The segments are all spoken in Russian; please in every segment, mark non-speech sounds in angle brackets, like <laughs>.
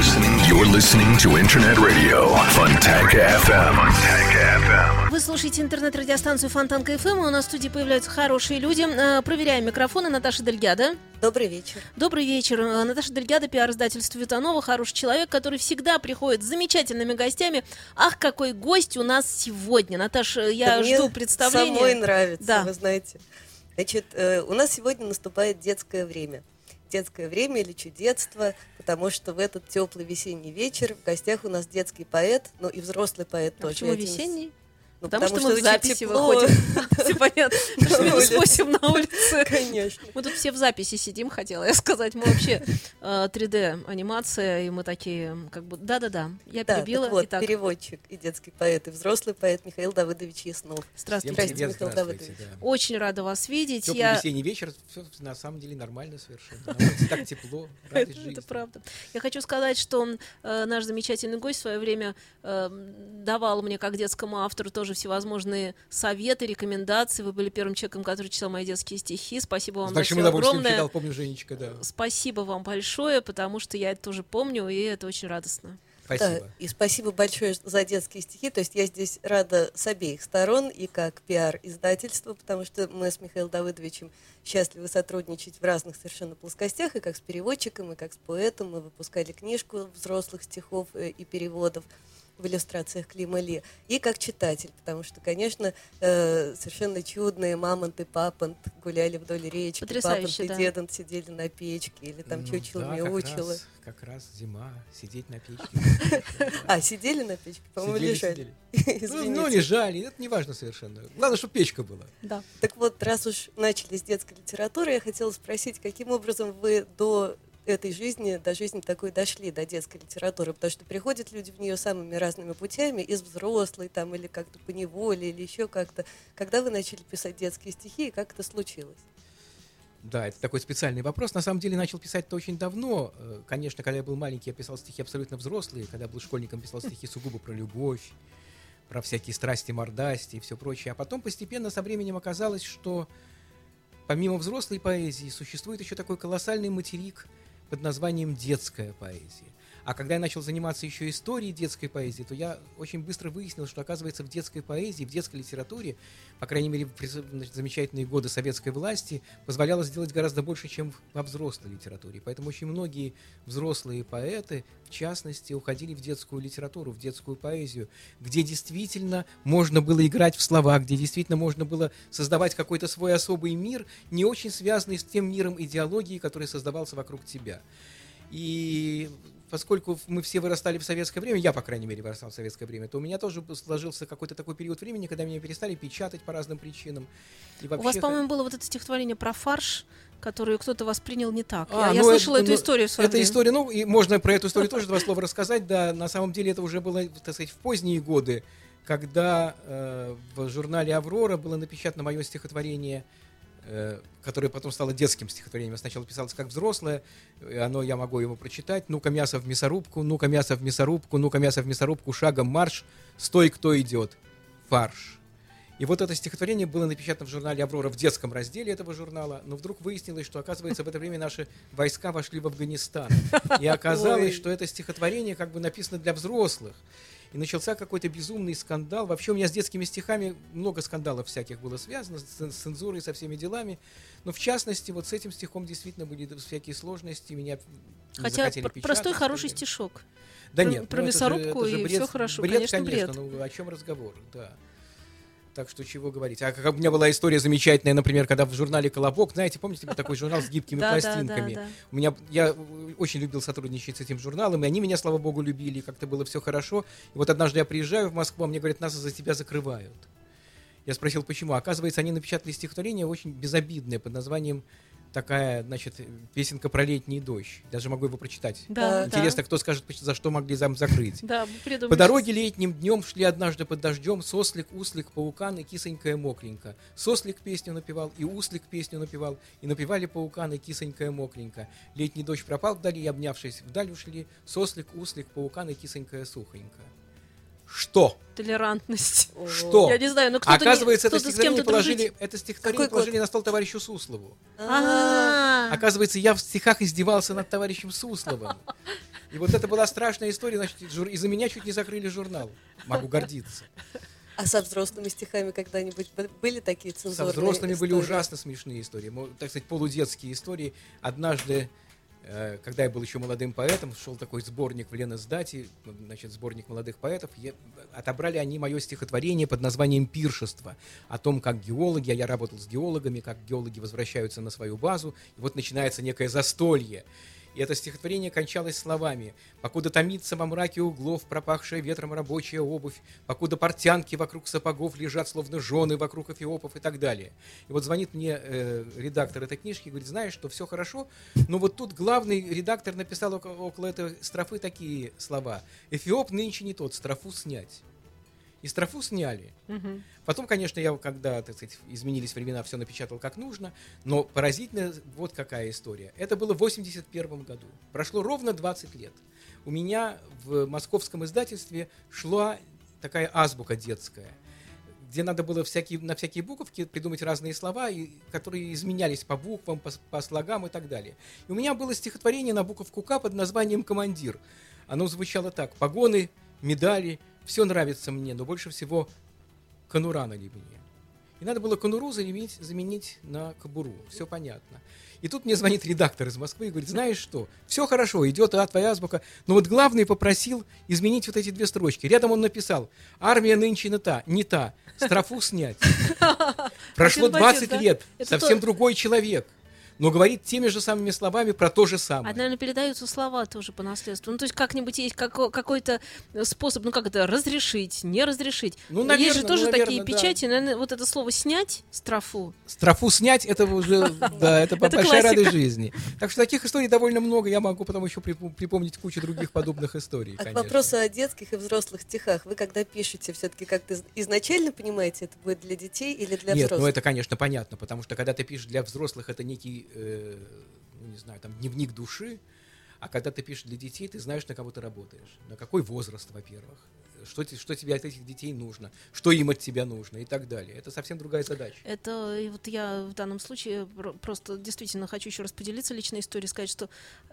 listening. You're listening to Internet Radio Fontanka FM. Fontanka FM. Вы слушаете интернет-радиостанцию Фонтанка ФМ, и у нас в студии появляются хорошие люди. Э, Проверяем микрофоны. Наташа Дельгада. Добрый вечер. Добрый вечер. Э, Наташа Дельгада, пиар-издательство Витанова. Хороший человек, который всегда приходит с замечательными гостями. Ах, какой гость у нас сегодня. Наташа, я Да жду мне представления. Самой нравится, Да. вы знаете. Значит, э, у нас сегодня наступает детское время. Детское время или чудетство, потому что в этот теплый весенний вечер в гостях у нас детский поэт, ну и взрослый поэт А тоже. почему весенний? Ну, потому, что мы в записи тепло. выходим. <laughs> Все понятно. Потому что минус улице. 8 на улице. Конечно. Мы тут все в записи сидим, хотела я сказать. Мы вообще э, 3D-анимация, и мы такие, как бы, да-да-да, я Да, перебила. так вот, переводчик и детский поэт, и взрослый поэт Михаил Давыдович Яснов. здравствуйте. Привет, Михаил здравствуйте, Давыдович. да. Очень рада вас видеть. Теплый Я... весенний вечер, все на самом деле нормально совершенно. Так тепло, Это, правда. Я хочу сказать, что э, наш замечательный гость в свое время э, давал мне, как детскому автору, тоже всевозможные советы, рекомендации. Вы были первым человеком, который читал мои детские стихи. Спасибо вам удовольствием огромное. читал, помню, Женечка, да. Спасибо вам большое, потому что я это тоже помню, и это очень радостно. Да, Спасибо. и спасибо большое за детские стихи. То есть я здесь рада с обеих сторон, и как пиар-издательство, потому что мы с Михаилом Давыдовичем счастливы сотрудничать в разных совершенно плоскостях, и как с переводчиком, и как с поэтом. Мы выпускали книжку взрослых стихов э, и переводов в иллюстрациях Клима Ли, и как читатель, потому что, конечно, э, совершенно чудные мамонт и папонт гуляли вдоль речки, Потрясающе, папонт да. и дедонт сидели на печке, или там Ну чучело да, мяучило. Как раз, как раз зима, сидеть на печке. А, сидели на печке? По-моему, лежали. <laughs> Ну. Ну, лежали, это не важно совершенно. Главное, чтобы печка была. Да. Так вот, раз уж начали с детской литературы, я хотела спросить, каким образом вы до этой жизни, до жизни такой дошли, до детской литературы, потому что приходят люди в нее самыми разными путями, из взрослой там, или как-то по неволе, или еще как-то. Когда вы начали писать детские стихи, и как это случилось? Да, это такой специальный вопрос. На самом деле начал писать это очень давно. Э, Конечно, когда я был маленький, я писал стихи абсолютно взрослые. Когда был школьником, писал стихи сугубо про любовь, про всякие страсти, мордасти и все прочее. А потом постепенно со временем оказалось, что помимо взрослой поэзии существует еще такой колоссальный материк под названием детская поэзия. А когда я начал заниматься еще историей детской поэзии, то я очень быстро выяснил, что, оказывается, в детской поэзии, в детской литературе, по крайней мере, в замечательные годы советской власти, позволяло сделать гораздо больше, чем во взрослой литературе. Поэтому очень многие взрослые поэты, в частности, уходили в детскую литературу, в детскую поэзию, где действительно можно было играть в слова, где действительно можно было создавать какой-то свой особый мир, не очень связанный с тем миром идеологии, который создавался вокруг тебя. И поскольку мы все вырастали в советское время, я, по крайней мере, вырастал в советское время, то у меня тоже сложился какой-то такой период времени, когда меня перестали печатать по разным причинам. И У вас, по-моему, было вот это стихотворение про фарш, которое кто-то воспринял не так. А, я я ну, слышала это- эту ну, историю в Эта история, ну, и можно про эту историю тоже два слова рассказать. Да, на самом деле это уже было, так сказать, в поздние годы, когда э, в журнале «Аврора» было напечатано мое стихотворение, которое потом стало детским стихотворением. Сначала писалось как взрослое, оно, я могу его прочитать. «Ну-ка, мясо в мясорубку, ну-ка, мясо в мясорубку, ну-ка, мясо в мясорубку, шагом марш, стой, кто идет, фарш». И вот это стихотворение было напечатано в журнале «Аврора» в детском разделе этого журнала, но вдруг выяснилось, что, оказывается, в это время наши войска вошли в Афганистан. И оказалось, что это стихотворение как бы написано для взрослых. И начался какой-то безумный скандал. Вообще у меня с детскими стихами много скандалов всяких было связано, с цен- с цензурой, со всеми делами. Но в частности, вот с этим стихом действительно были всякие сложности. Меня Хотя печатать, простой и хороший стишок. Да Про- нет, про ну это же- мясорубку это же и бред, всё хорошо, бред, конечно, конечно, бред. ну о чем разговор, да. Так что чего говорить. А как у меня была история замечательная, например, когда в журнале «Колобок», знаете, помните, был такой журнал с гибкими <laughs> пластинками? У меня, я очень любил сотрудничать с этим журналом, и они меня, слава богу, любили, как-то было все хорошо. И вот однажды я приезжаю в Москву, а мне говорят, нас за тебя закрывают. Я спросил, почему. Оказывается, они напечатали стихотворение очень безобидное под названием такая, значит, песенка про летний дождь. Даже могу его прочитать. Да, Интересно, кто скажет, за что могли зам закрыть. Да. По дороге летним днем шли однажды под дождем сослик, услик, паукан и кисонькая мокренька. Сослик песню напевал, и услик песню напевал, и напевали паукан и кисонькая мокренька. Летний дождь пропал вдали, и, обнявшись, вдаль ушли сослик, услик, паукан и кисонькая сухонька. Что? Толерантность. <laughs> Что? Я не знаю, но кто-то не- Оказывается, это кто-то с стихотворение положили, это стихотворение Какой год? положили на стол товарищу Суслову. А, Оказывается, я в стихах издевался над товарищем Сусловым. И вот это была страшная история, значит, из-за меня чуть не закрыли журнал. Могу гордиться. А со взрослыми стихами когда-нибудь были такие Со цензурные взрослыми были истории? ужасно смешные истории. Так сказать, полудетские истории. Однажды, когда я был еще молодым поэтом, шел такой сборник в Леноздате, значит, сборник молодых поэтов. Я- отобрали они мое стихотворение под названием «Пиршество». О том, как геологи, а я работал с геологами, как геологи возвращаются на свою базу. И вот начинается некое застолье. И это стихотворение кончалось словами «Покуда томится во мраке углов пропахшая ветром рабочая обувь, покуда портянки вокруг сапогов лежат, словно жены вокруг эфиопов» и так далее. И вот звонит мне э, редактор этой книжки и говорит, знаешь, что все хорошо, но вот тут главный редактор написал около, около этой строфы такие слова «Эфиоп нынче не тот, строфу снять». И строфу сняли. мгм. Потом, конечно, я, когда, так сказать, изменились времена, все напечатал как нужно, но поразительно вот какая история. Это было в 81 году. Прошло ровно 20 лет. У меня в московском издательстве шла такая азбука детская, где надо было всякие, на всякие буковки придумать разные слова, и, которые изменялись по буквам, по, по слогам и так далее. И у меня было стихотворение на буковку К под названием «Командир». Оно звучало так. «Погоны, медали, все нравится мне, но больше всего конура на ремне. И надо было конуру заменить, заменить на кобуру. Все понятно. И тут мне звонит редактор из Москвы и говорит, знаешь что, все хорошо, идет а, твоя азбука, но вот главный попросил изменить вот эти две строчки. Рядом он написал, армия нынче не та, не та, строфу снять. <laughs> Прошло Один в один, 20 да? лет, совсем другой человек, но говорит теми же самыми словами про то же самое. А, наверное, передаются слова тоже по наследству. Ну, то есть как-нибудь есть како- какой-то способ, ну, как это, разрешить, не разрешить. Ну, есть наверно, же ну, тоже наверно, такие да. печати. Наверное, вот это слово «снять» строфу. Строфу снять, это уже, <laughs> да, это большая радость жизни. Так что таких историй довольно много, я могу потом еще припомнить кучу других подобных историй, А к конечно. вопросу о детских и взрослых стихах. Вы когда пишете, все-таки как-то из- изначально понимаете, это будет для детей или для Нет, взрослых? ну это, конечно, понятно, потому что когда ты пишешь для взрослых, это некий, э, ну не знаю, там дневник души, а когда ты пишешь для детей, ты знаешь, на кого ты работаешь, на какой возраст, во-первых, что, что тебе от этих детей нужно, что им от тебя нужно и так далее. Это совсем другая задача. Это вот я в данном случае про- просто действительно хочу еще раз поделиться личной историей, сказать, что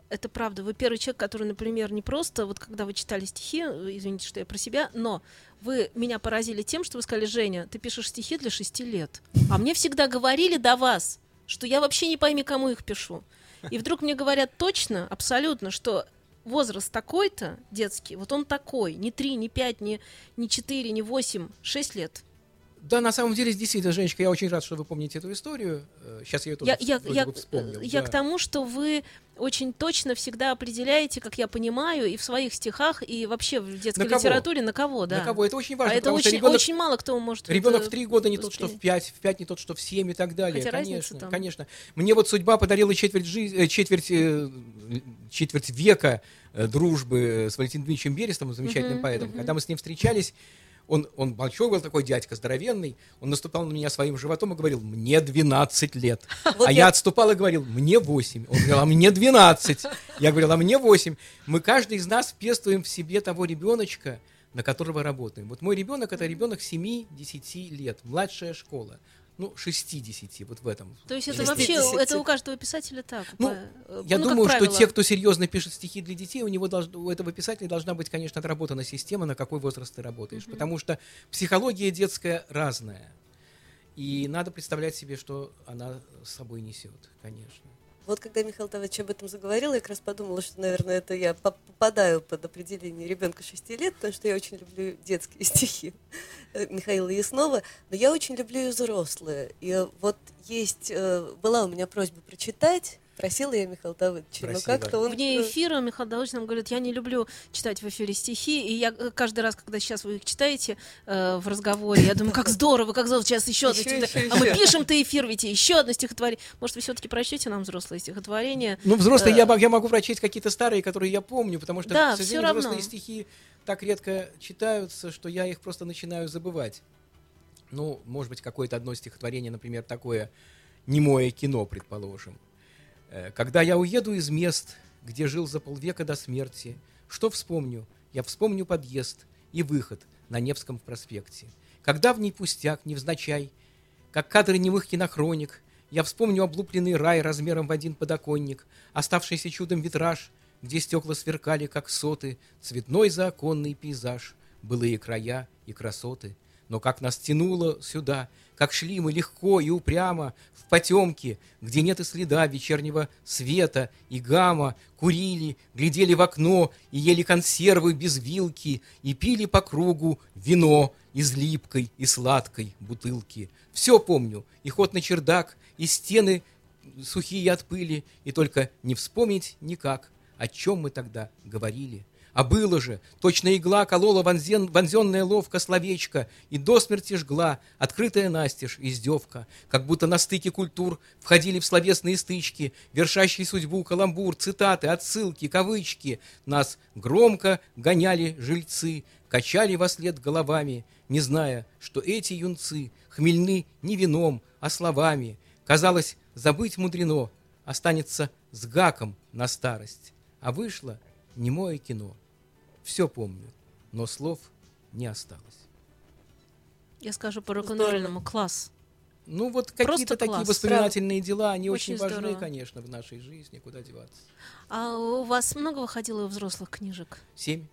это правда. Вы первый человек, который, например, не просто, вот когда вы читали стихи, э, извините, что я про себя, но вы меня поразили тем, что вы сказали, Женя, ты пишешь стихи для шести лет. А мне всегда говорили до вас, что я вообще не пойми, кому их пишу. И вдруг мне говорят точно, абсолютно, что возраст такой-то, детский, вот он такой, не три, не пять, не, не четыре, не восемь, шесть лет. Да, на самом деле, действительно, Женечка, я очень рад, что вы помните эту историю. Э, Сейчас я ее тоже Я, я, я, вспомнил. я да. к тому, что вы очень точно всегда определяете, как я понимаю, и в своих стихах, и вообще в детской На кого? литературе, на кого, да. На кого? Это очень важно, а это очень, ребенок, очень мало кто может... ребенок это в три года не тот, что в пять, в пять не тот, что в семь и так далее. Хотя конечно, там. конечно. Мне вот судьба подарила четверть, жизни, э, четверть, э, четверть века э, дружбы э, с Валентином Дмитриевичем Берестовым, замечательным Мгм, поэтом. мгм. Когда мы с ним встречались, он, он большой был такой дядька, здоровенный, он наступал на меня своим животом и говорил, мне 12 лет. <laughs> Вот а я... отступал и говорил, мне 8. Он говорил, а мне 12. Я говорил, а мне 8. Мы, каждый из нас пестуем в себе того ребеночка, на которого работаем. Вот мой ребенок это ребенок 7-10 лет, младшая школа. Ну, 60, вот в этом. То есть это 60. вообще, это у каждого писателя так. Ну, по- э, Я ну, думаю, что те, кто серьезно пишет стихи для детей, у него долж- у этого писателя должна быть, конечно, отработана система, на какой возраст ты работаешь. Потому что психология детская разная. И надо представлять себе, что она с собой несет, конечно. Вот когда Михаил Давыдович об этом заговорил, я как раз подумала, что, наверное, это я поп- попадаю под определение ребенка 6 лет, потому что я очень люблю детские <laughs> стихи э, Михаила Яснова, но я очень люблю и взрослые. И вот есть, э, была у меня просьба прочитать, просила я Михаила Давыдовича, но Просила. как-то он... Вне эфира Михаил Давыдович нам говорит, я не люблю читать в эфире стихи, и я э, каждый раз, когда сейчас вы их читаете э, в разговоре, я думаю, как здорово, как здорово, сейчас еще одно стихотворение. А мы пишем-то эфир, ведь и еще одно стихотворение. Может, вы все-таки прочтете нам взрослые стихотворения? Ну, взрослые, Э, я, я могу прочесть какие-то старые, которые я помню, потому что, Да, к сожалению, равно. взрослые стихи так редко читаются, что я их просто начинаю забывать. Ну, может быть, какое-то одно стихотворение, например, такое «Немое кино», предположим. Э, «Когда я уеду из мест, где жил за полвека до смерти, что вспомню? Я вспомню подъезд и выход, на Невском проспекте. Когда в ней пустяк, невзначай, как кадры немых кинохроник, я вспомню облупленный рай размером в один подоконник, оставшийся чудом витраж, где стекла сверкали, как соты, цветной заоконный пейзаж, былые края и красоты. Но как нас тянуло сюда, как шли мы легко и упрямо в потемке, где нет и следа вечернего света и гамма, курили, глядели в окно и ели консервы без вилки и пили по кругу вино из липкой и сладкой бутылки. Все помню, и ход на чердак, и стены сухие от пыли, и только не вспомнить никак, о чем мы тогда говорили. А было же, точно игла колола вонзен, вонзенное ловко словечко и до смерти жгла, открытая настежь, издевка, как будто на стыке культур входили в словесные стычки, вершащие судьбу каламбур, цитаты, отсылки, кавычки. Нас громко гоняли жильцы, качали во след головами, не зная, что эти юнцы хмельны не вином, а словами. Казалось, забыть мудрено, останется с гаком на старость. А вышло немое кино. Все помню, но слов не осталось. Я скажу по рок-н-ролльному класс. Ну вот какие-то такие класс. воспоминательные дела, они Очень очень, важны, здорово. конечно, в нашей жизни, куда деваться. А у вас много выходило взрослых книжек? Семь.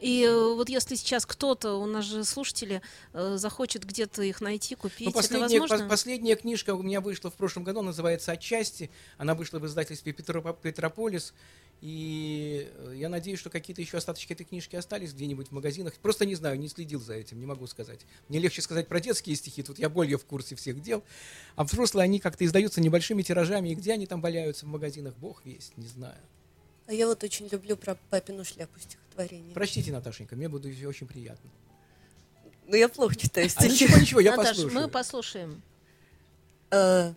И э, вот если сейчас кто-то, у нас же слушатели, э, захочет где-то их найти, купить, Ну, это последняя, возможно? пос- последняя книжка у меня вышла в прошлом году, называется «Отчасти». Она вышла в издательстве «Петро- «Петрополис». И э, я надеюсь, что какие-то еще остаточки этой книжки остались где-нибудь в магазинах. Просто не знаю, не следил за этим, не могу сказать. Мне легче сказать про детские стихи, тут я более в курсе всех дел. А взрослые, они как-то издаются небольшими тиражами, и где они там валяются в магазинах, бог весть, не знаю. А я вот очень люблю про папину шляпу стихотворение. Прочтите, Наташенька, мне будет очень приятно. Ну, я плохо читаю А стихи. ничего, ничего, я Наташ, послушаю. мы послушаем. А,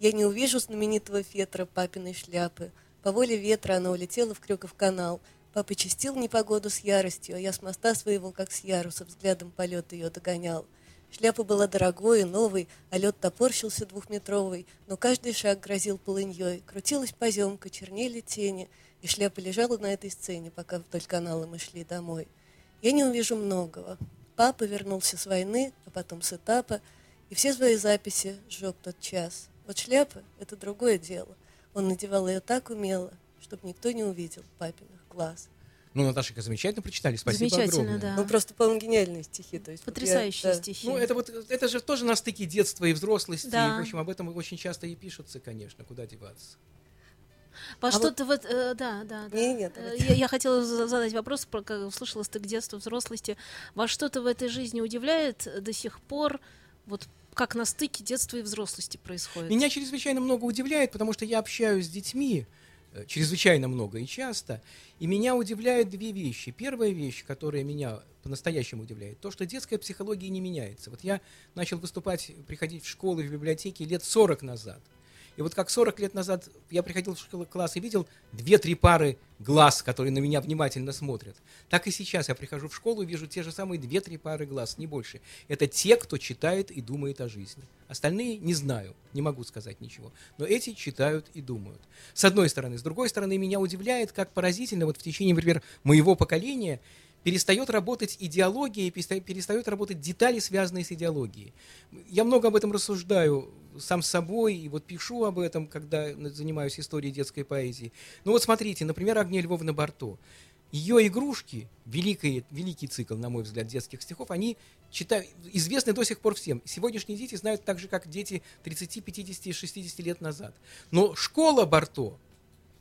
Я не увижу знаменитого фетра папиной шляпы. По воле ветра она улетела в Крюков канал. Папа чистил непогоду с яростью, а я с моста своего, как с яруса, взглядом полет ее догонял. Шляпа была дорогой и новой, а лед топорщился двухметровый, но каждый шаг грозил полыньей. Крутилась поземка, чернели тени, и шляпа лежала на этой сцене, пока вдоль канала мы шли домой. Я не увижу многого. Папа вернулся с войны, а потом с этапа, и все свои записи сжег тот час. Вот шляпа — это другое дело. Он надевал ее так умело, чтобы никто не увидел папиных глаз. Ну, Наташенька, замечательно прочитали, спасибо Замечательно, огромное. да. Ну, просто, по-моему, гениальные стихи. То есть, вот я, Потрясающие да. стихи. Ну, это вот, это же тоже на стыке детства и взрослости. Да. И, в общем, об этом очень часто и пишутся, конечно, куда деваться. Во А что-то вот, э, да, да, да. Не-не, Э, давайте. Я, я хотела за- задать вопрос, про, как слышала стык детства, взрослости. Вас что-то в этой жизни удивляет до сих пор? Вот как на стыке детства и взрослости происходит? Меня чрезвычайно много удивляет, потому что я общаюсь с детьми э, чрезвычайно много и часто, и меня удивляют две вещи. Первая вещь, которая меня по-настоящему удивляет, то, что детская психология не меняется. Вот я начал выступать, приходить в школы, в библиотеки лет 40 назад. И вот как 40 лет назад я приходил в класс и видел две-три пары глаз, которые на меня внимательно смотрят. Так и сейчас я прихожу в школу и вижу те же самые две-три пары глаз, не больше. Это те, кто читает и думает о жизни. Остальные не знаю, не могу сказать ничего. Но эти читают и думают. С одной стороны. С другой стороны, меня удивляет, как поразительно вот в течение, например, моего поколения перестает работать идеология, переста- перестают работать детали, связанные с идеологией. Я много об этом рассуждаю сам с собой, и вот пишу об этом, когда занимаюсь историей детской поэзии. Ну вот смотрите, например, Агния Львовна Барто. Ее игрушки, великий, великий цикл, на мой взгляд, детских стихов, они читают, известны до сих пор всем. Сегодняшние дети знают так же, как дети 30, 50, 60 лет назад. Но школа Барто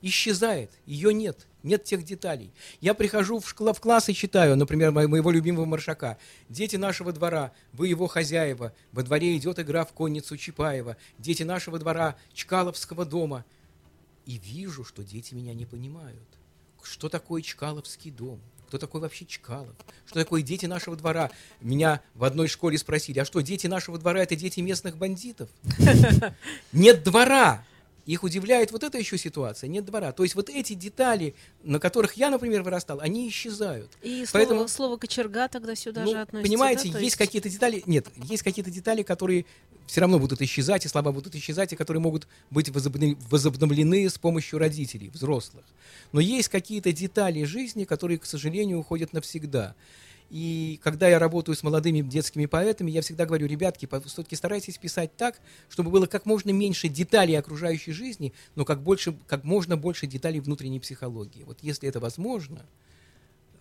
исчезает, ее нет, нет тех деталей. Я прихожу в, шкла- в класс и читаю, например, мо- моего любимого маршака. «Дети нашего двора, вы его хозяева, во дворе идет игра в конницу Чапаева, дети нашего двора, Чкаловского дома». И вижу, что дети меня не понимают. Что такое Чкаловский дом? Кто такой вообще Чкалов? Что такое дети нашего двора? Меня в одной школе спросили, а что, дети нашего двора – это дети местных бандитов? <laughs> Нет двора! Их удивляет вот эта еще ситуация, нет двора. То есть вот эти детали, на которых я, например, вырастал, они исчезают. И слово, Поэтому- слово кочерга тогда сюда Ну, же относится. понимаете, да? То есть какие-то детали, нет, есть какие-то детали, которые все равно будут исчезать, и слова будут исчезать, и которые могут быть возобновлены с помощью родителей, взрослых. Но есть какие-то детали жизни, которые, к сожалению, уходят навсегда. И когда я работаю с молодыми детскими поэтами, я всегда говорю, ребятки, все-таки старайтесь писать так, чтобы было как можно меньше деталей окружающей жизни, но как, больше, как можно больше деталей внутренней психологии. Вот если это возможно,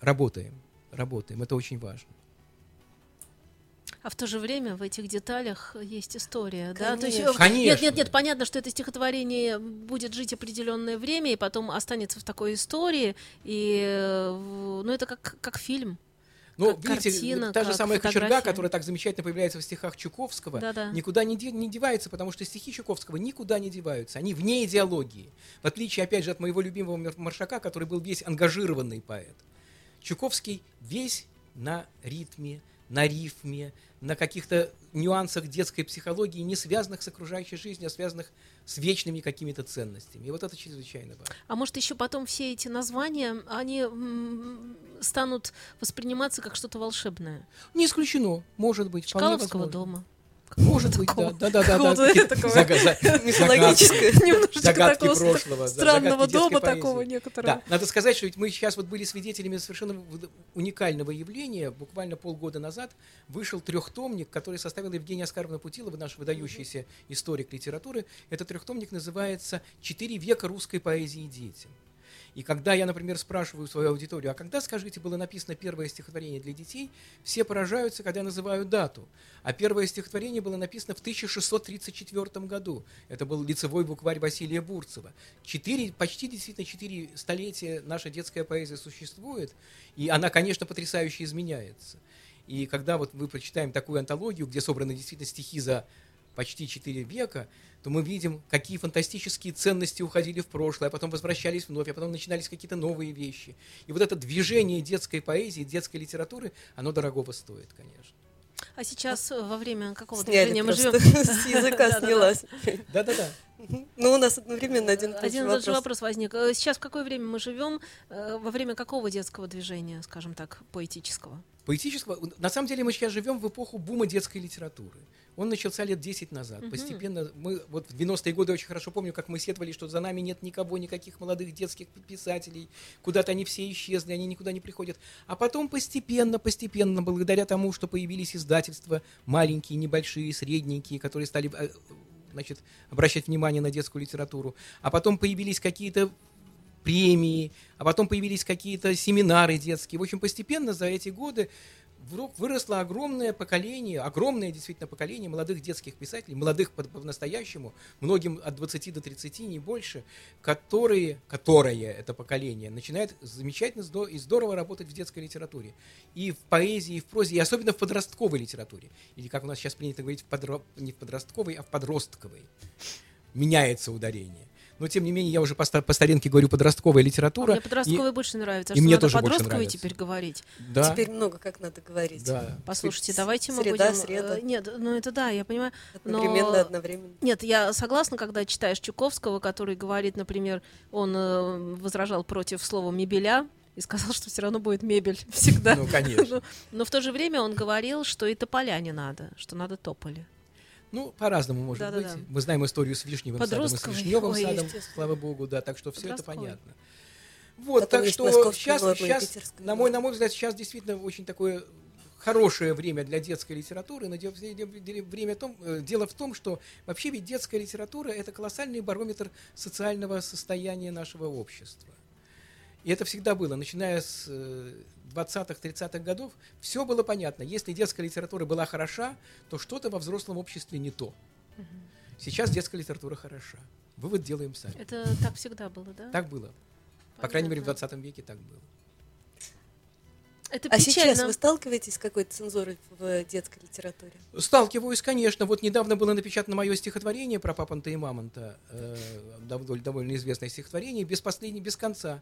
работаем, работаем, это очень важно. А в то же время в этих деталях есть история, Конечно. да? То есть, э, Конечно. Нет, нет, нет, понятно, что это стихотворение будет жить определенное время и потом останется в такой истории, и, э, ну, это как, как фильм. Ну, Как видите, картина, та же самая кочерга, которая так замечательно появляется в стихах Чуковского, Да-да. никуда не, де- не девается, потому что стихи Чуковского никуда не деваются. Они вне идеологии. В отличие, опять же, от моего любимого Мар- Маршака, который был весь ангажированный поэт. Чуковский весь на ритме, на рифме, на каких-то нюансах детской психологии, не связанных с окружающей жизнью, а связанных с вечными какими-то ценностями. И вот это чрезвычайно важно. А может, еще потом все эти названия, они станут восприниматься как что-то волшебное. Не исключено, может быть. Чкаловского дома. Может быть, да, да, да, да. Какого-то такого <laughs> Мифологическое. Немножечко такого странного дома такого некоторого. Да, надо сказать, что ведь мы сейчас вот были свидетелями совершенно уникального явления. Буквально полгода назад вышел трехтомник, который составила Евгения Оскаровна Путилова, наш выдающийся историк литературы. Этот трехтомник называется «Четыре века русской поэзии детям». И когда я, например, спрашиваю свою аудиторию, а когда, скажите, было написано первое стихотворение для детей, все поражаются, когда я называю дату. А первое стихотворение было написано в 1634 году. Это был лицевой букварь Василия Бурцева. Четыре, почти действительно четыре столетия наша детская поэзия существует, и она, конечно, потрясающе изменяется. И когда вот мы прочитаем такую антологию, где собраны действительно стихи за почти 4 века, то мы видим, какие фантастические ценности уходили в прошлое, а потом возвращались вновь, а потом начинались какие-то новые вещи. И вот это движение детской поэзии, детской литературы, оно дорогого стоит, конечно. А сейчас э, во время какого Сняли движения мы живем? <laughs> с языка <laughs> снялась. Да-да-да. Ну, у нас одновременно один Один тот же вопрос. вопрос возник. Э, Сейчас в какое время мы живем? Э, Во время какого детского движения, скажем так, поэтического? Поэтического. На самом деле мы сейчас живем в эпоху бума детской литературы. Он начался лет 10 назад. Постепенно мы вот в 90-е годы очень хорошо помню, как мы сетовали, что за нами нет никого, никаких молодых детских писателей. Куда-то они все исчезли, они никуда не приходят. А потом постепенно, постепенно, благодаря тому, что появились издательства маленькие, небольшие, средненькие, которые стали э, значит, обращать внимание на детскую литературу. А потом появились какие-то премии, а потом появились какие-то семинары детские. В общем, постепенно за эти годы выросло огромное поколение, огромное действительно поколение молодых детских писателей, молодых по- по-настоящему, многим от 20 до 30, не больше, которые, которое это поколение начинает замечательно и здорово работать в детской литературе. И в поэзии, и в прозе, и особенно в подростковой литературе. Или, как у нас сейчас принято говорить, в подро- не в подростковой, а в подростковой. Меняется ударение. Но, тем не менее, я уже по, по старинке говорю подростковая А литература. мне подростковый больше нравится. и что мне надо тоже больше подростковый нравится. теперь говорить. И- да, Теперь много как надо говорить. да. Послушайте, давайте мы среда, будем... среда. э, Нет, ну это да, я понимаю. Одновременно, Но- одновременно. Нет, я согласна, когда читаешь Чуковского, который говорит, например, он э, возражал против слова «мебеля», и сказал, что все равно будет мебель <laughs> всегда. Ну, конечно. <laughs> Но, но в то же время он говорил, что и тополя не надо, что надо тополи. Ну, по-разному может Да-да-да. быть. Мы знаем историю с Вишневым садом и с. Вишневым Ой, садом, слава богу, да, так что все это понятно. Вот, Потом так что сейчас, сейчас на мой, на мой взгляд, сейчас действительно очень такое хорошее время для детской литературы, но дело, время том, э, дело в том, что вообще ведь детская литература – это колоссальный барометр социального состояния нашего общества. И это всегда было, начиная с э, 20-х, 30-х годов, все было понятно. Если детская литература была хороша, то что-то во взрослом обществе не то. Сейчас детская литература хороша. Вывод делаем сами. Это так всегда было, да? Так было. По крайней мере, в Понятно. 20 веке так было. Это А печально. сейчас вы сталкиваетесь с какой-то цензурой в детской литературе? Сталкиваюсь, конечно. Вот недавно было напечатано мое стихотворение про Папанта и Мамонта, э, довольно, довольно известное стихотворение, без последней, без конца.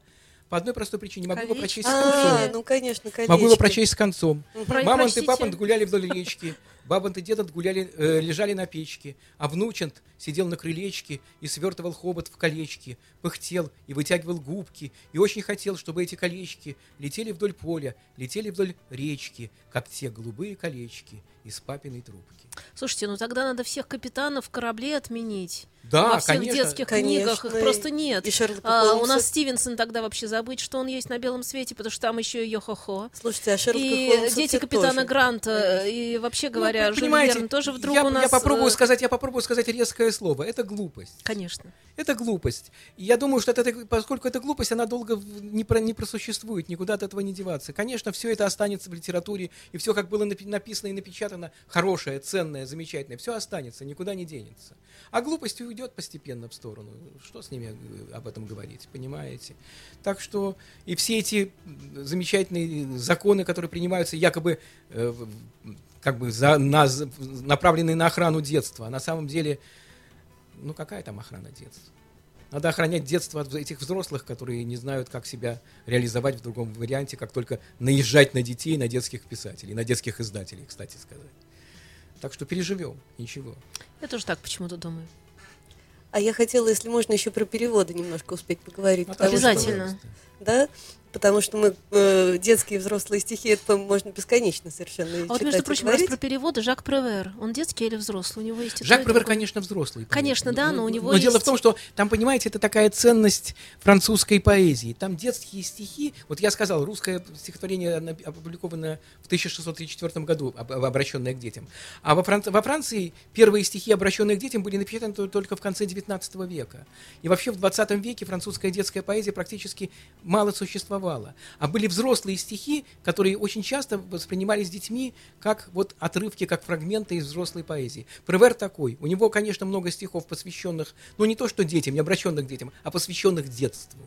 По одной простой причине. Могу его прочесть с концом. А, ну, конечно, колечко. Могу его прочесть с концом. Про- Мамонт и. Папант гуляли вдоль речки. Бабонт и дедонт гуляли, э, лежали на печке, а внучент сидел на крылечке и свертывал хобот в колечки, пыхтел и вытягивал губки, и очень хотел, чтобы эти колечки летели вдоль поля, летели вдоль речки, как те голубые колечки из папиной трубки. Слушайте, ну тогда надо всех капитанов кораблей отменить. Да, Во всех конечно. детских Конечно, книгах их просто нет. и Шерлока А, у нас Стивенсон тогда вообще забыть, что он есть на белом свете, потому что там еще и Йо-хо-хо. Слушайте, а Шерлока И Холмса дети капитана тоже. Гранта, и вообще Ну, говоря, Жюль понимаете, Верн тоже вдруг я, у нас... я попробую э, сказать, я попробую сказать резкое слово. Это глупость. Конечно. Это глупость. И я думаю, что это, поскольку это глупость, она долго не, про, не просуществует, никуда от этого не деваться. Конечно, все это останется в литературе, и все, как было напи- написано и напечатано, хорошее, ценное, замечательное, все останется, никуда не денется. А глупость уйдет постепенно в сторону. Что с ними э, об этом говорить, понимаете? Так что и все эти замечательные законы, которые принимаются якобы э, как бы за, на, направленные на охрану детства, а на самом деле ну какая там охрана детства? Надо охранять детство от этих взрослых, которые не знают, как себя реализовать в другом варианте, как только наезжать на детей, на детских писателей, на детских издателей, кстати сказать. Так что переживем, ничего. Я тоже так почему-то думаю. А я хотела, если можно, еще про переводы немножко успеть поговорить. Что- Обязательно. пожалуйста. да? Потому что мы э, детские и взрослые стихи, это можно бесконечно совершенно А вот, читать между и прочим, раз про переводы, Жак Превер, он детский или взрослый? У него есть Жак Превер, другое. конечно, взрослый. Конечно, да, но у него Но дело есть- в том, что там, понимаете, это такая ценность французской поэзии. Там детские стихи. Вот я сказал, русское стихотворение опубликовано в 1634 году, об- об- обращенное к детям. А во, Фран- во Франции первые стихи, обращенные к детям, были напечатаны то- только в конце 19 века. И вообще в 20 веке французская детская поэзия практически мало существовала. А были взрослые стихи, которые очень часто воспринимались детьми как вот отрывки, как фрагменты из взрослой поэзии. Превер такой. У него, конечно, много стихов, посвященных, ну не то что детям, не обращенных к детям, а посвященных детству.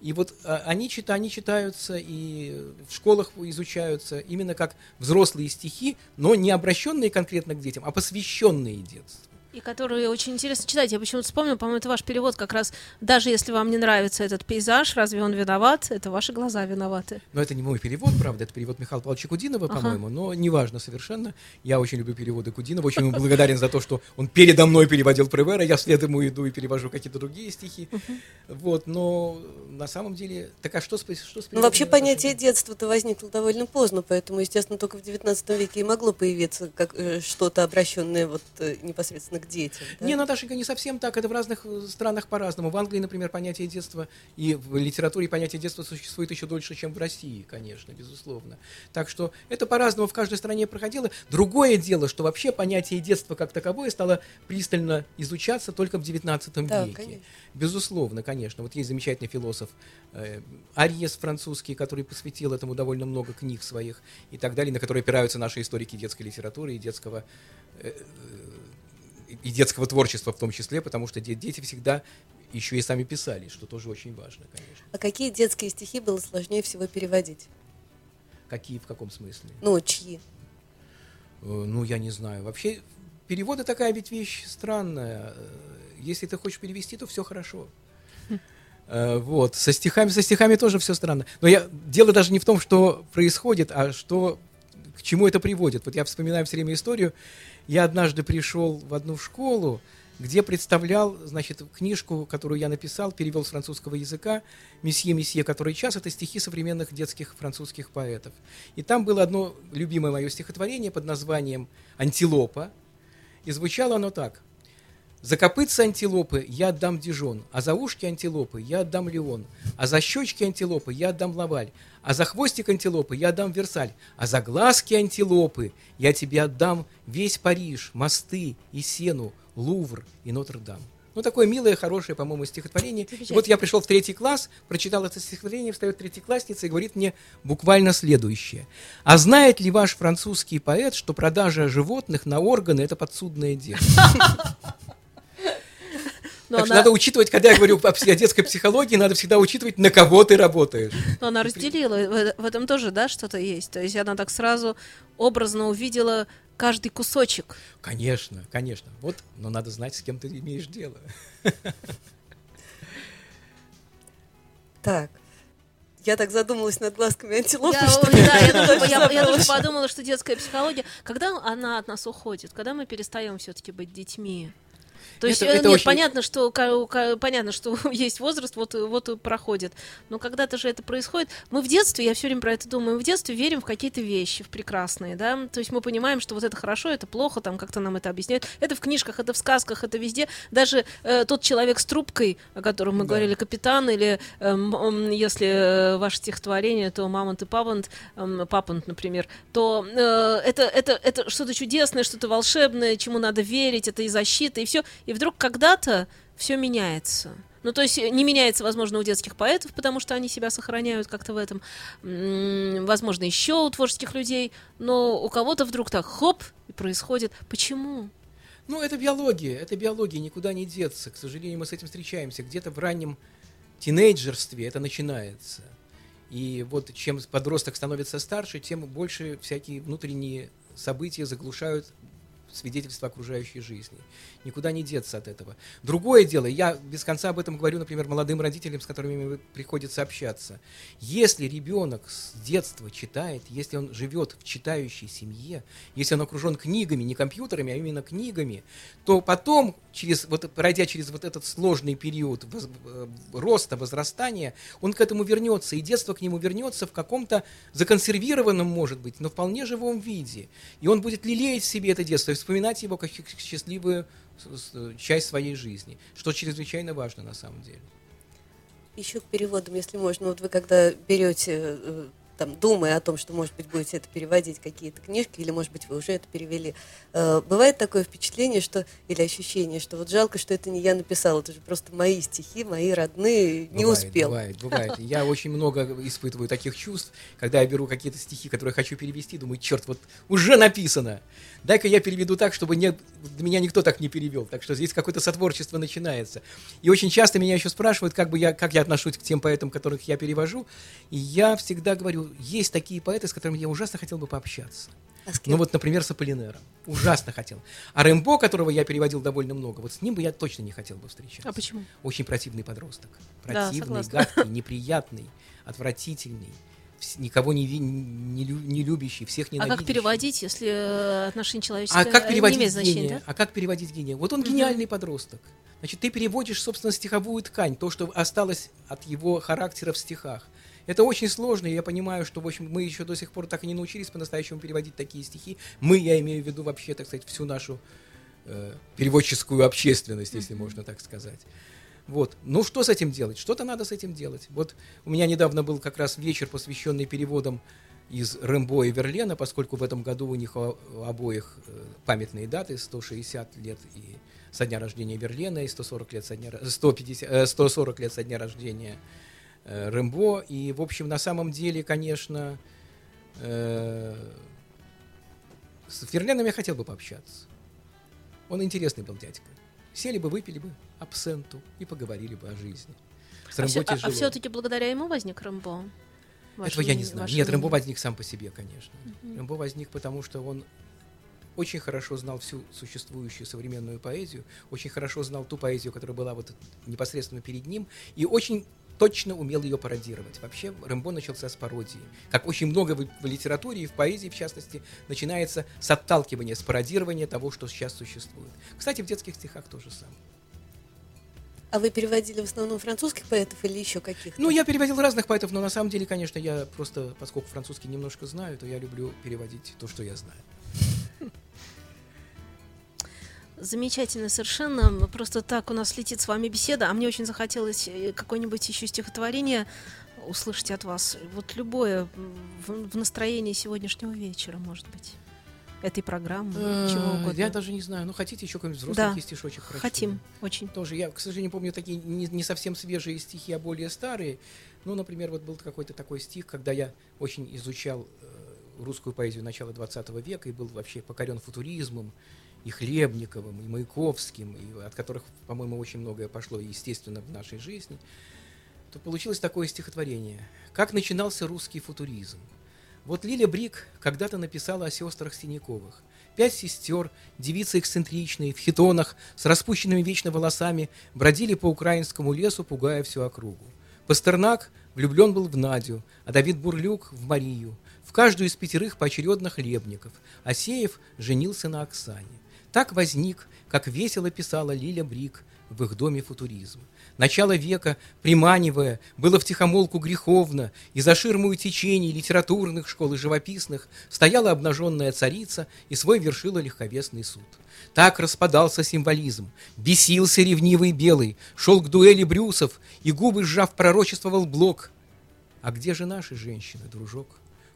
И вот а, они, чита, они читаются и в школах изучаются именно как взрослые стихи, но не обращенные конкретно к детям, а посвященные детству. И которые очень интересно читать. Я почему-то вспомнила, по-моему, это ваш перевод как раз. Даже если вам не нравится этот пейзаж, разве он виноват? Это ваши глаза виноваты. Но это не мой перевод, правда, это перевод Михаила Павловича Кудинова, Ага. по-моему, но неважно совершенно. Я очень люблю переводы Кудинова, очень ему благодарен за то, что он передо мной переводил Превера, я вслед ему иду и перевожу какие-то другие стихи. Вот, но на самом деле, так а что с, что с Ну, вообще понятие детства-то возникло довольно поздно, поэтому, естественно, только в XIX веке и могло появиться как, э, что-то обращенное вот э, непосредственно к детям. да? Не, Наташенька, не совсем так. Это в разных э, странах по-разному. В Англии, например, понятие детства и в литературе понятие детства существует еще дольше, чем в России, конечно, безусловно. Так что это по-разному в каждой стране проходило. Другое дело, что вообще понятие детства как таковое стало пристально изучаться только в XIX Да, веке. конечно. Безусловно, конечно. Вот есть замечательный философ э, Ариес французский, который посвятил этому довольно много книг своих и так далее, на которые опираются наши историки детской литературы и детского э, и детского творчества в том числе, потому что де- дети всегда еще и сами писали, что тоже очень важно, конечно. А какие детские стихи было сложнее всего переводить? Какие, в каком смысле? Ну, чьи? Э, Ну, я не знаю. Вообще, переводы такая ведь вещь странная. Э, Если ты хочешь перевести, то все хорошо. <laughs> Э, Вот. Со стихами, со стихами тоже все странно. Но я, дело даже не в том, что происходит, а что, к чему это приводит. Вот я вспоминаю все время историю. Я однажды пришел в одну школу, где представлял, значит, книжку, которую я написал, перевел с французского языка, «Месье, месье, который час» — это стихи современных детских французских поэтов. И там было одно любимое мое стихотворение под названием «Антилопа», и звучало оно так. «За копытца антилопы я отдам Дижон, а за ушки антилопы я отдам Леон, а за щечки антилопы я отдам Лаваль, а за хвостик антилопы я отдам Версаль, а за глазки антилопы я тебе отдам весь Париж, мосты и Сену, Лувр и Нотр-Дам». Ну, такое милое, хорошее, по-моему, стихотворение. И вот я пришел в третий класс, прочитал это стихотворение, встает третьеклассница и говорит мне буквально следующее. А знает ли ваш французский поэт, что продажа животных на органы – это подсудное дело? <laughs> Но так что она, надо учитывать, когда я говорю о детской психологии, надо всегда учитывать, на кого ты работаешь. но она разделила. В, этом тоже, да, что-то есть. То есть она так сразу образно увидела каждый кусочек. Конечно, конечно. Вот, но надо знать, с кем ты имеешь дело. Так. Я так задумалась над глазками антилопы, Я, что да, я тоже, я- я <laughs> тоже подумала, что детская психология, когда она от нас уходит, когда мы перестаем все-таки быть детьми. То есть, Это- э, это нет, очень- понятно, что, понятно, что <laughs> есть возраст, вот, и- вот и проходит. Но когда-то же это происходит. Мы в детстве, я все время про это думаю, мы в детстве верим в какие-то вещи, в прекрасные, да. То есть мы понимаем, что вот это хорошо, это плохо, там как-то нам это объясняют. Это в книжках, это в сказках, это везде. Даже э, тот человек с трубкой, о котором мы Да. говорили, капитан, или м, если э, ваше стихотворение, то Мамонт и Папант, эм, Папант, например, то э, это, это, это что-то чудесное, что-то волшебное, чему надо верить, это и защита, и все. И вдруг когда-то все меняется. Ну, то есть э, не меняется, возможно, у детских поэтов, потому что они себя сохраняют как-то в этом. Возможно, еще у творческих людей, но у кого-то вдруг так хоп, и происходит. Почему? Ну, это биология, это биология, никуда не деться. К сожалению, мы с этим встречаемся. Где-то в раннем тинейджерстве это начинается. И вот чем подросток становится старше, тем больше всякие внутренние события заглушают свидетельства окружающей жизни. Никуда не деться от этого. Другое дело, я без конца об этом говорю, например, молодым родителям, с которыми приходится общаться. Если ребенок с детства читает, если он живет в читающей семье, если он окружен книгами, не компьютерами, а именно книгами, то потом, через, вот, пройдя через вот этот сложный период воз- э, роста, возрастания, он к этому вернется, и детство к нему вернется в каком-то законсервированном, может быть, но вполне живом виде. И он будет лелеять в себе это детство вспоминать его как счастливую часть своей жизни, что чрезвычайно важно на самом деле. Еще к переводам, если можно. Вот вы когда берете, э, там, думая о том, что, может быть, будете это переводить, какие-то книжки, или, может быть, вы уже это перевели, э, бывает такое впечатление, что, или ощущение, что вот жалко, что это не я написал, это же просто мои стихи, мои родные, не Бывает, успел. Бывает, бывает. Я очень много испытываю таких чувств, когда я беру какие-то стихи, которые хочу перевести, думаю, черт, вот уже написано. Дай-ка я переведу так, чтобы не, меня никто так не перевел. Так что здесь какое-то сотворчество начинается. И очень часто меня еще спрашивают, как, бы я, как я отношусь к тем поэтам, которых я перевожу. И я всегда говорю, есть такие поэты, с которыми я ужасно хотел бы пообщаться. А? Ну вот, например, с Аполлинером. Ужасно хотел. А Рэмбо, которого я переводил довольно много, вот с ним бы я точно не хотел бы встречаться. А почему? Очень противный подросток. Да, Противный, согласна. гадкий, <laughs> неприятный, отвратительный, никого не, ви- не, не любящий, всех А ненавидящий. как переводить, если э, отношение человеческое А как не переводить имеет значения, гения? да? А как переводить гения? Вот он гениальный подросток. Значит, ты переводишь, собственно, стиховую ткань, то, что осталось от его характера в стихах. Это очень сложно, и я понимаю, что, в общем, мы еще до сих пор так и не научились по-настоящему переводить такие стихи. Мы, я имею в виду вообще, так сказать, всю нашу э, переводческую общественность, если можно так сказать. Вот. Ну, что с этим делать? Что-то надо с этим делать. Вот у меня недавно был как раз вечер, посвященный переводам из Рэмбо и Верлена, поскольку в этом году у них у обоих э, памятные даты, 160 лет и со дня рождения Верлена, и 140 лет со дня, ро- 150, э, 140 лет со дня рождения э, Рэмбо. И, в общем, на самом деле, конечно, э, с Верленом я хотел бы пообщаться. Он интересный был дядька. Сели бы, выпили бы абсенту и поговорили бы о жизни. С А, все, тяжело. все-таки благодаря ему возник Рэмбо? Ваше Этого я не знаю. Нет, Рэмбо возник сам по себе, конечно. Рэмбо возник, потому что он очень хорошо знал всю существующую современную поэзию, очень хорошо знал ту поэзию, которая была вот непосредственно перед ним, и очень точно умел ее пародировать. Вообще Рэмбо начался с пародии. Как очень много в, в литературе и в поэзии, в частности, начинается с отталкивания, с пародирования того, что сейчас существует. Кстати, в детских стихах то же самое. А вы переводили в основном французских поэтов или еще каких-то? Ну, я переводил разных поэтов, но на самом деле, конечно, я просто, поскольку французский немножко знаю, то я люблю переводить то, что я знаю. Замечательно совершенно. Просто так у нас летит с вами беседа, а мне очень захотелось э, какое-нибудь еще стихотворение услышать от вас. Вот любое в, в настроении сегодняшнего вечера, может быть. Этой программы, чего Э, угодно. Я даже не знаю. Ну, хотите еще какой-нибудь Да. взрослый стишочек прочту? Хотим, очень. Тоже я, к сожалению, помню такие не, не совсем свежие стихи, а более старые. Ну, например, вот был какой-то такой стих, когда я очень изучал э, русскую поэзию начала 20 века и был вообще покорен футуризмом, и Хлебниковым, и Маяковским, и от которых, по-моему, очень многое пошло, естественно, в нашей жизни, то получилось такое стихотворение. Как начинался русский футуризм? Вот Лиля Брик когда-то написала о сестрах Синяковых. Пять сестер, девицы эксцентричные, в хитонах, с распущенными вечно волосами, бродили по украинскому лесу, пугая всю округу. Пастернак влюблен был в Надю, а Давид Бурлюк в Марию. В каждую из пятерых поочередно хлебников. Асеев женился на Оксане. Так возник, как весело писала Лиля Брик в их доме футуризм. Начало века, приманивая, было втихомолку греховно, и за ширмою течений литературных школ и живописных стояла обнаженная царица и свой вершила легковесный суд. Так распадался символизм, бесился ревнивый белый, шел к дуэли Брюсов и губы сжав пророчествовал Блок. А где же наши женщины, дружок?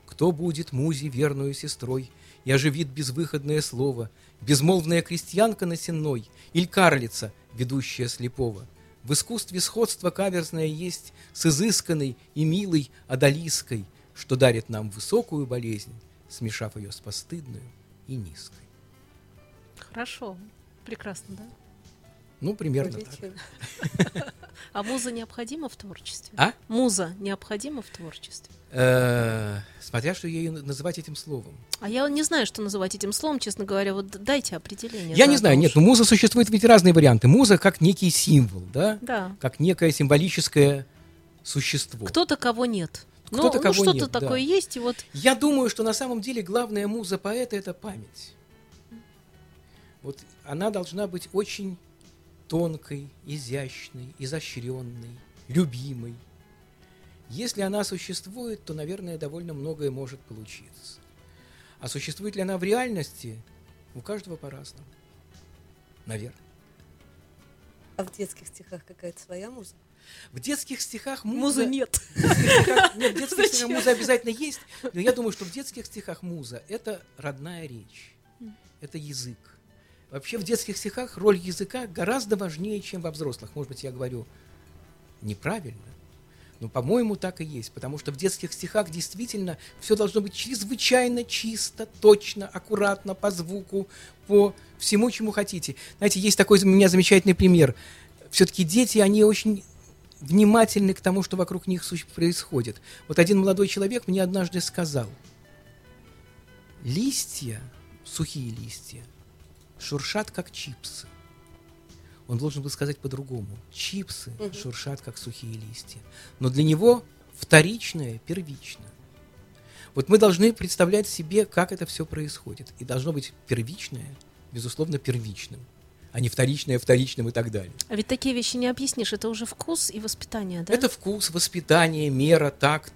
Кто будет музе верную сестрой и оживит безвыходное слово, безмолвная крестьянка на сенной или карлица, ведущая слепого? В искусстве сходство каверзное есть с изысканной и милой одолиской, что дарит нам высокую болезнь, смешав ее с постыдную и низкой. Хорошо. Прекрасно, да? Ну, примерно так. Отлично. <laughs> А муза необходима в творчестве? А? Муза необходима в творчестве? Э, Смотря что ее называть этим словом. А я не знаю, что называть этим словом, честно говоря. Вот дайте определение. Я не заодно знаю, нет, ну муза существует ведь разные варианты. Муза как некий символ, да? Да. Как некое символическое существо. Кто-то, кого нет. Ну, Кто-то, ну, кого что-то нет, да. такое есть, и вот Я думаю, что на самом деле главная муза поэта – это память. Вот она должна быть очень тонкой, изящной, изощренной, любимой. Если она существует, то, наверное, довольно многое может получиться. А существует ли она в реальности? У каждого по-разному. Наверное. А в детских стихах какая-то своя муза? В детских стихах муза... музы нет. <laughs> В детских стихах- нет, в детских стихах муза обязательно есть, но я думаю, что в детских стихах муза – это родная речь, это язык. Вообще в детских стихах роль языка гораздо важнее, чем во взрослых. Может быть, я говорю неправильно, но, по-моему, так и есть, потому что в детских стихах действительно все должно быть чрезвычайно чисто, точно, аккуратно, по звуку, по всему, чему хотите. Знаете, есть такой у меня замечательный пример. Все-таки дети, они очень внимательны к тому, что вокруг них происходит. Вот один молодой человек мне однажды сказал, листья, сухие листья, шуршат, как чипсы. Он должен был сказать по-другому. Чипсы Мгм. шуршат, как сухие листья. Но для него вторичное первично. Вот мы должны представлять себе, как это все происходит. И должно быть первичное, безусловно, первичным, а не вторичное вторичным и так далее. А ведь такие вещи не объяснишь. Это уже вкус и воспитание, да? Это вкус, воспитание, мера, такт.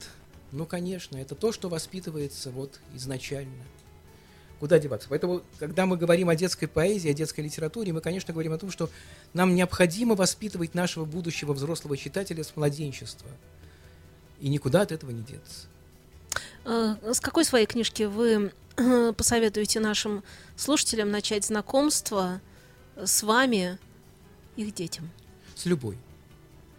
Ну, конечно, это то, что воспитывается вот изначально. Куда деваться? Поэтому, когда мы говорим о детской поэзии, о детской литературе, мы, конечно, говорим о том, что нам необходимо воспитывать нашего будущего взрослого читателя с младенчества. И никуда от этого не деться. Э, С какой своей книжки вы э, посоветуете нашим слушателям начать знакомство с вами, их детям? С любой.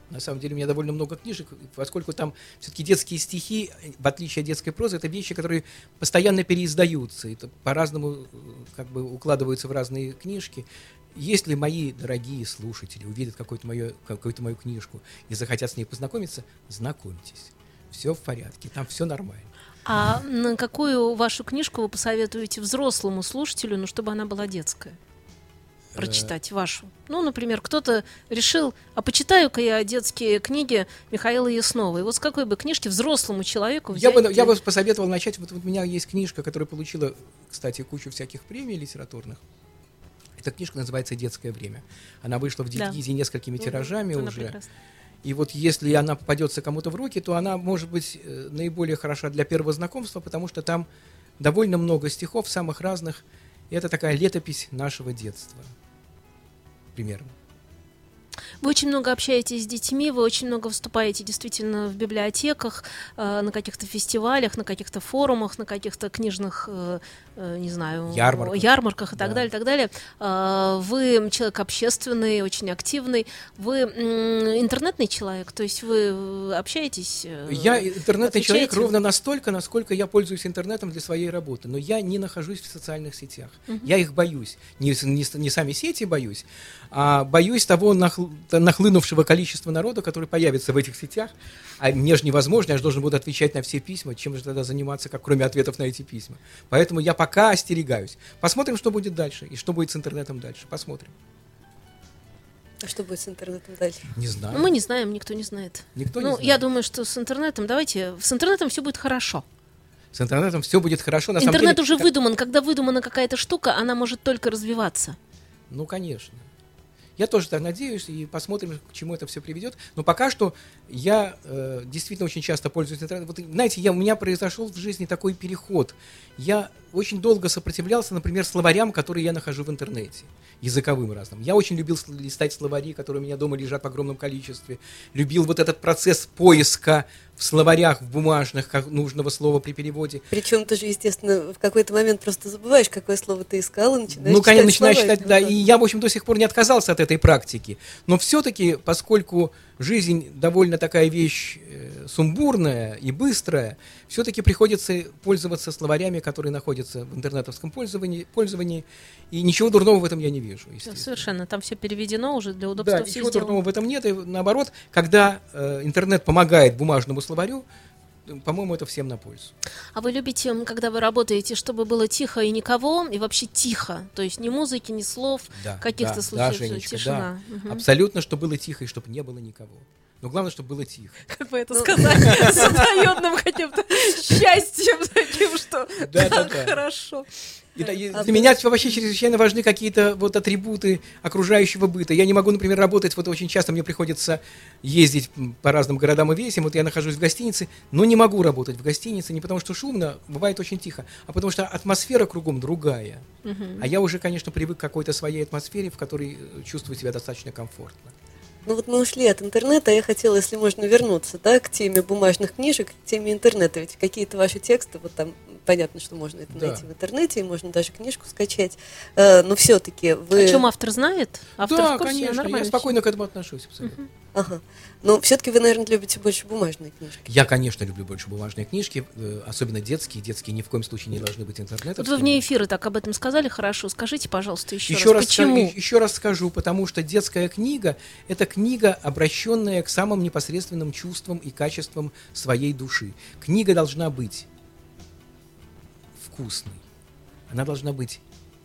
На самом деле у меня довольно много книжек, поскольку там все-таки детские стихи, в отличие от детской прозы, это вещи, которые постоянно переиздаются, это по-разному э, как бы укладываются в разные книжки. Если мои дорогие слушатели увидят какую-то мою, какую-то мою книжку и захотят с ней познакомиться, знакомьтесь. Все в порядке, там все нормально. А какую вашу книжку вы посоветуете взрослому слушателю, ну, чтобы она была детская? Прочитать вашу. Ну, например, кто-то решил, а почитаю-ка я детские книги Михаила Яснова. И вот с какой бы книжки взрослому человеку Я взять? бы, я бы посоветовал начать, вот, вот у меня есть книжка, которая получила, кстати, кучу всяких премий литературных. Эта книжка называется «Детское время». Она вышла в Да. дивизии несколькими Мгм, тиражами она уже. прекрасна. И вот если она попадется кому-то в руки, то она может быть э, наиболее хороша для первого знакомства, потому что там довольно много стихов самых разных. И это такая летопись нашего детства. Примерно. Вы очень много общаетесь с детьми, вы очень много выступаете действительно в библиотеках, э, на каких-то фестивалях, на каких-то форумах, на каких-то книжных, э, не знаю, Ярмарках. ярмарках и так Да. далее, и так далее. Э, Вы человек общественный, очень активный. Вы интернетный человек, то есть вы э, общаетесь. э, Я интернетный человек отвечаете? ровно настолько, насколько я пользуюсь интернетом для своей работы. Но я не нахожусь в социальных сетях. Я их боюсь. Не, не не сами сети боюсь, а боюсь того нахл- нахлынувшего количества народа, который появится в этих сетях. А мне же невозможно, я же должен буду отвечать на все письма. Чем же тогда заниматься, как кроме ответов на эти письма? Поэтому я пока остерегаюсь. Посмотрим, что будет дальше и что будет с интернетом дальше. Посмотрим. А что будет с интернетом дальше? Не знаю. Ну, Мы не знаем, никто не знает. Никто не ну, знает. я думаю, что с интернетом, давайте, с интернетом все будет хорошо. С интернетом все будет хорошо. На самом Интернет деле, уже как- выдуман. Когда выдумана какая-то штука, она может только развиваться. Ну, конечно. Я тоже так надеюсь, и посмотрим, к чему это все приведет. Но пока что я э, действительно очень часто пользуюсь интернетом. Вот, знаете, я, у меня произошел в жизни такой переход. Я очень долго сопротивлялся, например, словарям, которые я нахожу в интернете, языковым разным. Я очень любил листать словари, которые у меня дома лежат в огромном количестве. Любил вот этот процесс поиска в словарях, в бумажных, как нужного слова при переводе. Причем ты же, естественно, в какой-то момент просто забываешь, какое слово ты искал, и начинаешь Ну, конечно, начинаешь читать, да, и я, в общем, до сих пор не отказался от этой практики. Но все-таки, поскольку жизнь довольно такая вещь э, сумбурная и быстрая, все-таки приходится пользоваться словарями, которые находятся в интернетовском пользовании, пользовании и ничего дурного в этом я не вижу. Совершенно. Там все переведено уже для удобства Да, ничего сделано. дурного в этом нет, и наоборот, когда э, интернет помогает бумажному словарю, по-моему, это всем на пользу. А вы любите, когда вы работаете, чтобы было тихо и никого, и вообще тихо? То есть ни музыки, ни слов, Да, каких-то да, случаев, да, Женечка, тишина. да. Мгм. Абсолютно, чтобы было тихо и чтобы не было никого. Но главное, чтобы было тихо. <laughs> Как бы это сказать, <laughs> с отдаённым каким-то счастьем таким, что хорошо. И да, и А для меня вообще чрезвычайно важны какие-то вот атрибуты окружающего быта. Я не могу, например, работать, вот очень часто мне приходится ездить по разным городам и весям, вот я нахожусь в гостинице, но не могу работать в гостинице не потому, что шумно, бывает очень тихо, а потому что атмосфера кругом другая. Мгм. А я уже, конечно, привык к какой-то своей атмосфере, в которой э, чувствую себя достаточно комфортно. Ну вот мы ушли от интернета, а я хотела, если можно, вернуться, да, к теме бумажных книжек, к теме интернета. Ведь какие-то ваши тексты, вот там понятно, что можно это Да. найти в интернете, и можно даже книжку скачать. Э, но все-таки вы... О чем автор знает? Автор да, в курсе? конечно, я спокойно к этому отношусь абсолютно. Ага. Но все-таки вы, наверное, любите больше бумажные книжки. Я, конечно, люблю больше бумажные книжки, э, особенно детские. Детские ни в коем случае не должны быть интернетом. Вот вы вне эфира так об этом сказали, хорошо. Скажите, пожалуйста, еще, Еще раз, почему? ска- еще раз скажу, потому что детская книга – это книга, обращенная к самым непосредственным чувствам и качествам своей души. Книга должна быть вкусной, она должна быть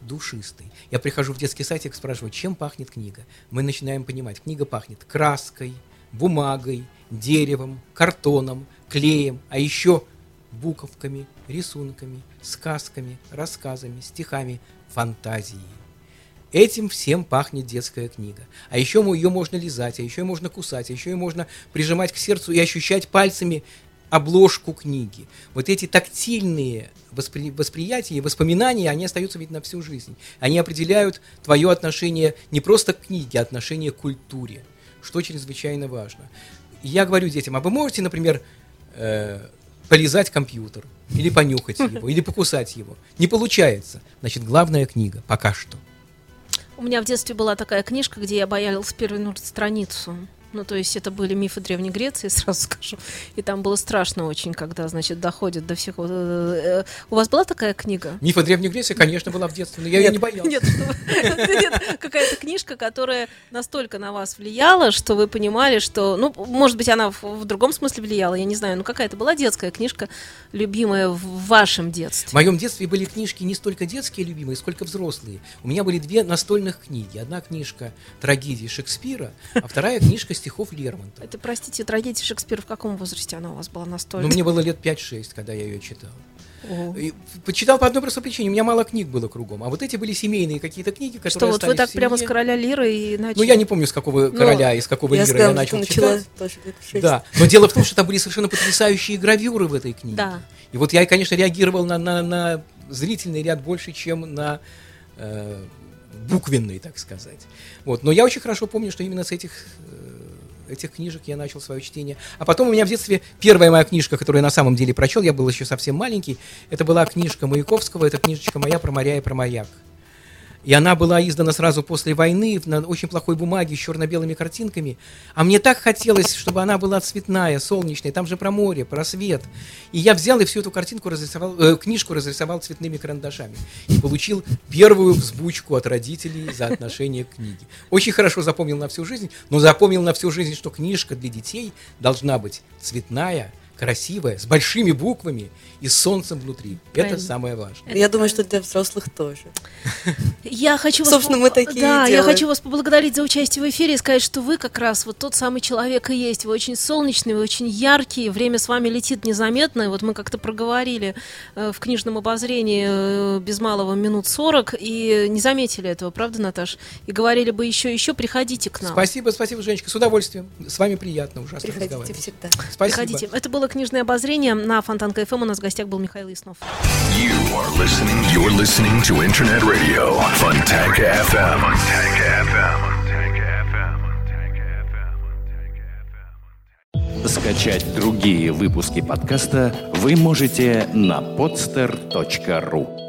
душистой. Я прихожу в детский садик, спрашиваю, чем пахнет книга. Мы начинаем понимать, книга пахнет краской, бумагой, деревом, картоном, клеем, а еще буковками, рисунками, сказками, рассказами, стихами, фантазией. Этим всем пахнет детская книга. А еще ее можно лизать, а еще ее можно кусать, а еще ее можно прижимать к сердцу и ощущать пальцами обложку книги. Вот эти тактильные воспри- восприятия и воспоминания, они остаются ведь на всю жизнь. Они определяют твое отношение не просто к книге, а отношение к культуре, что чрезвычайно важно. И я говорю детям, а вы можете, например, э, полизать компьютер, или понюхать <laughs> его, или покусать его? Не получается. Значит, главная книга пока что. У меня в детстве была такая книжка, где я боялась перевернуть страницу. Ну, то есть это были мифы Древней Греции, <laughs> сразу скажу. И там было страшно очень, когда, значит, доходит до всех... э, э, У вас была такая книга? Миф о Древней Греции, конечно, была в детстве, но я ее не боялся. <laughs> Нет, какая-то книжка, которая настолько на вас влияла, что вы понимали, что, ну, может быть, она в, в другом смысле влияла, я не знаю, но какая-то была детская книжка, любимая в вашем В детстве. моем детстве были книжки не столько детские любимые, сколько взрослые. У меня были две настольных книги. Одна книжка трагедии Шекспира, а вторая книжка стихов Лермонтова. Это, простите, трагедия Шекспира, в каком возрасте она у вас была настолько? мне было лет 5-6, когда я ее читал. И почитал по одной простой причине. У меня мало книг было кругом. А вот эти были семейные какие-то книги, которые Что, вот вы так прямо с короля Лиры и начали? Ну, я не помню, с какого Ну, короля и с какого Я лира я начал начала читать. тоже. Да, но дело в том, что там были совершенно потрясающие гравюры в этой книге. Да. И вот я, конечно, реагировал на, на, на зрительный ряд больше, чем на э, буквенный, так сказать. Вот. Но я очень хорошо помню, что именно с этих, э, этих книжек я начал свое чтение. А потом у меня в детстве первая моя книжка, которую я на самом деле прочел, я был еще совсем маленький, это была книжка Маяковского, это книжечка моя про моря и про маяк. И она была издана сразу после войны на очень плохой бумаге с черно-белыми картинками. А мне так хотелось, чтобы она была цветная, солнечная. Там же про море, про свет. И я взял и всю эту картинку разрисовал, э, книжку разрисовал цветными карандашами. И получил первую взбучку от родителей за отношение к книге. Очень хорошо запомнил на всю жизнь, но запомнил на всю жизнь, что книжка для детей должна быть цветная, красивая, с большими буквами и с солнцем внутри. Правильно. Это самое важное. Я думаю, что для взрослых тоже. Я хочу вас, Собственно, мы такие да, и я делаем. хочу вас поблагодарить за участие в эфире и сказать, что вы как раз вот тот самый человек и есть. Вы очень солнечный, вы очень яркий, время с вами летит незаметно. И вот мы как-то проговорили э, в книжном обозрении э, без малого минут 40 и не заметили этого, правда, Наташ? И говорили бы еще, еще, приходите к нам. Спасибо, спасибо, Женечка, с удовольствием. С вами приятно ужасно Приходите разговаривать. всегда. Спасибо. Приходите. Это было книжное обозрение на Фонтанка ФМ. У нас в гостях был Михаил Яснов. Скачать другие выпуски подкаста вы можете на podster.ru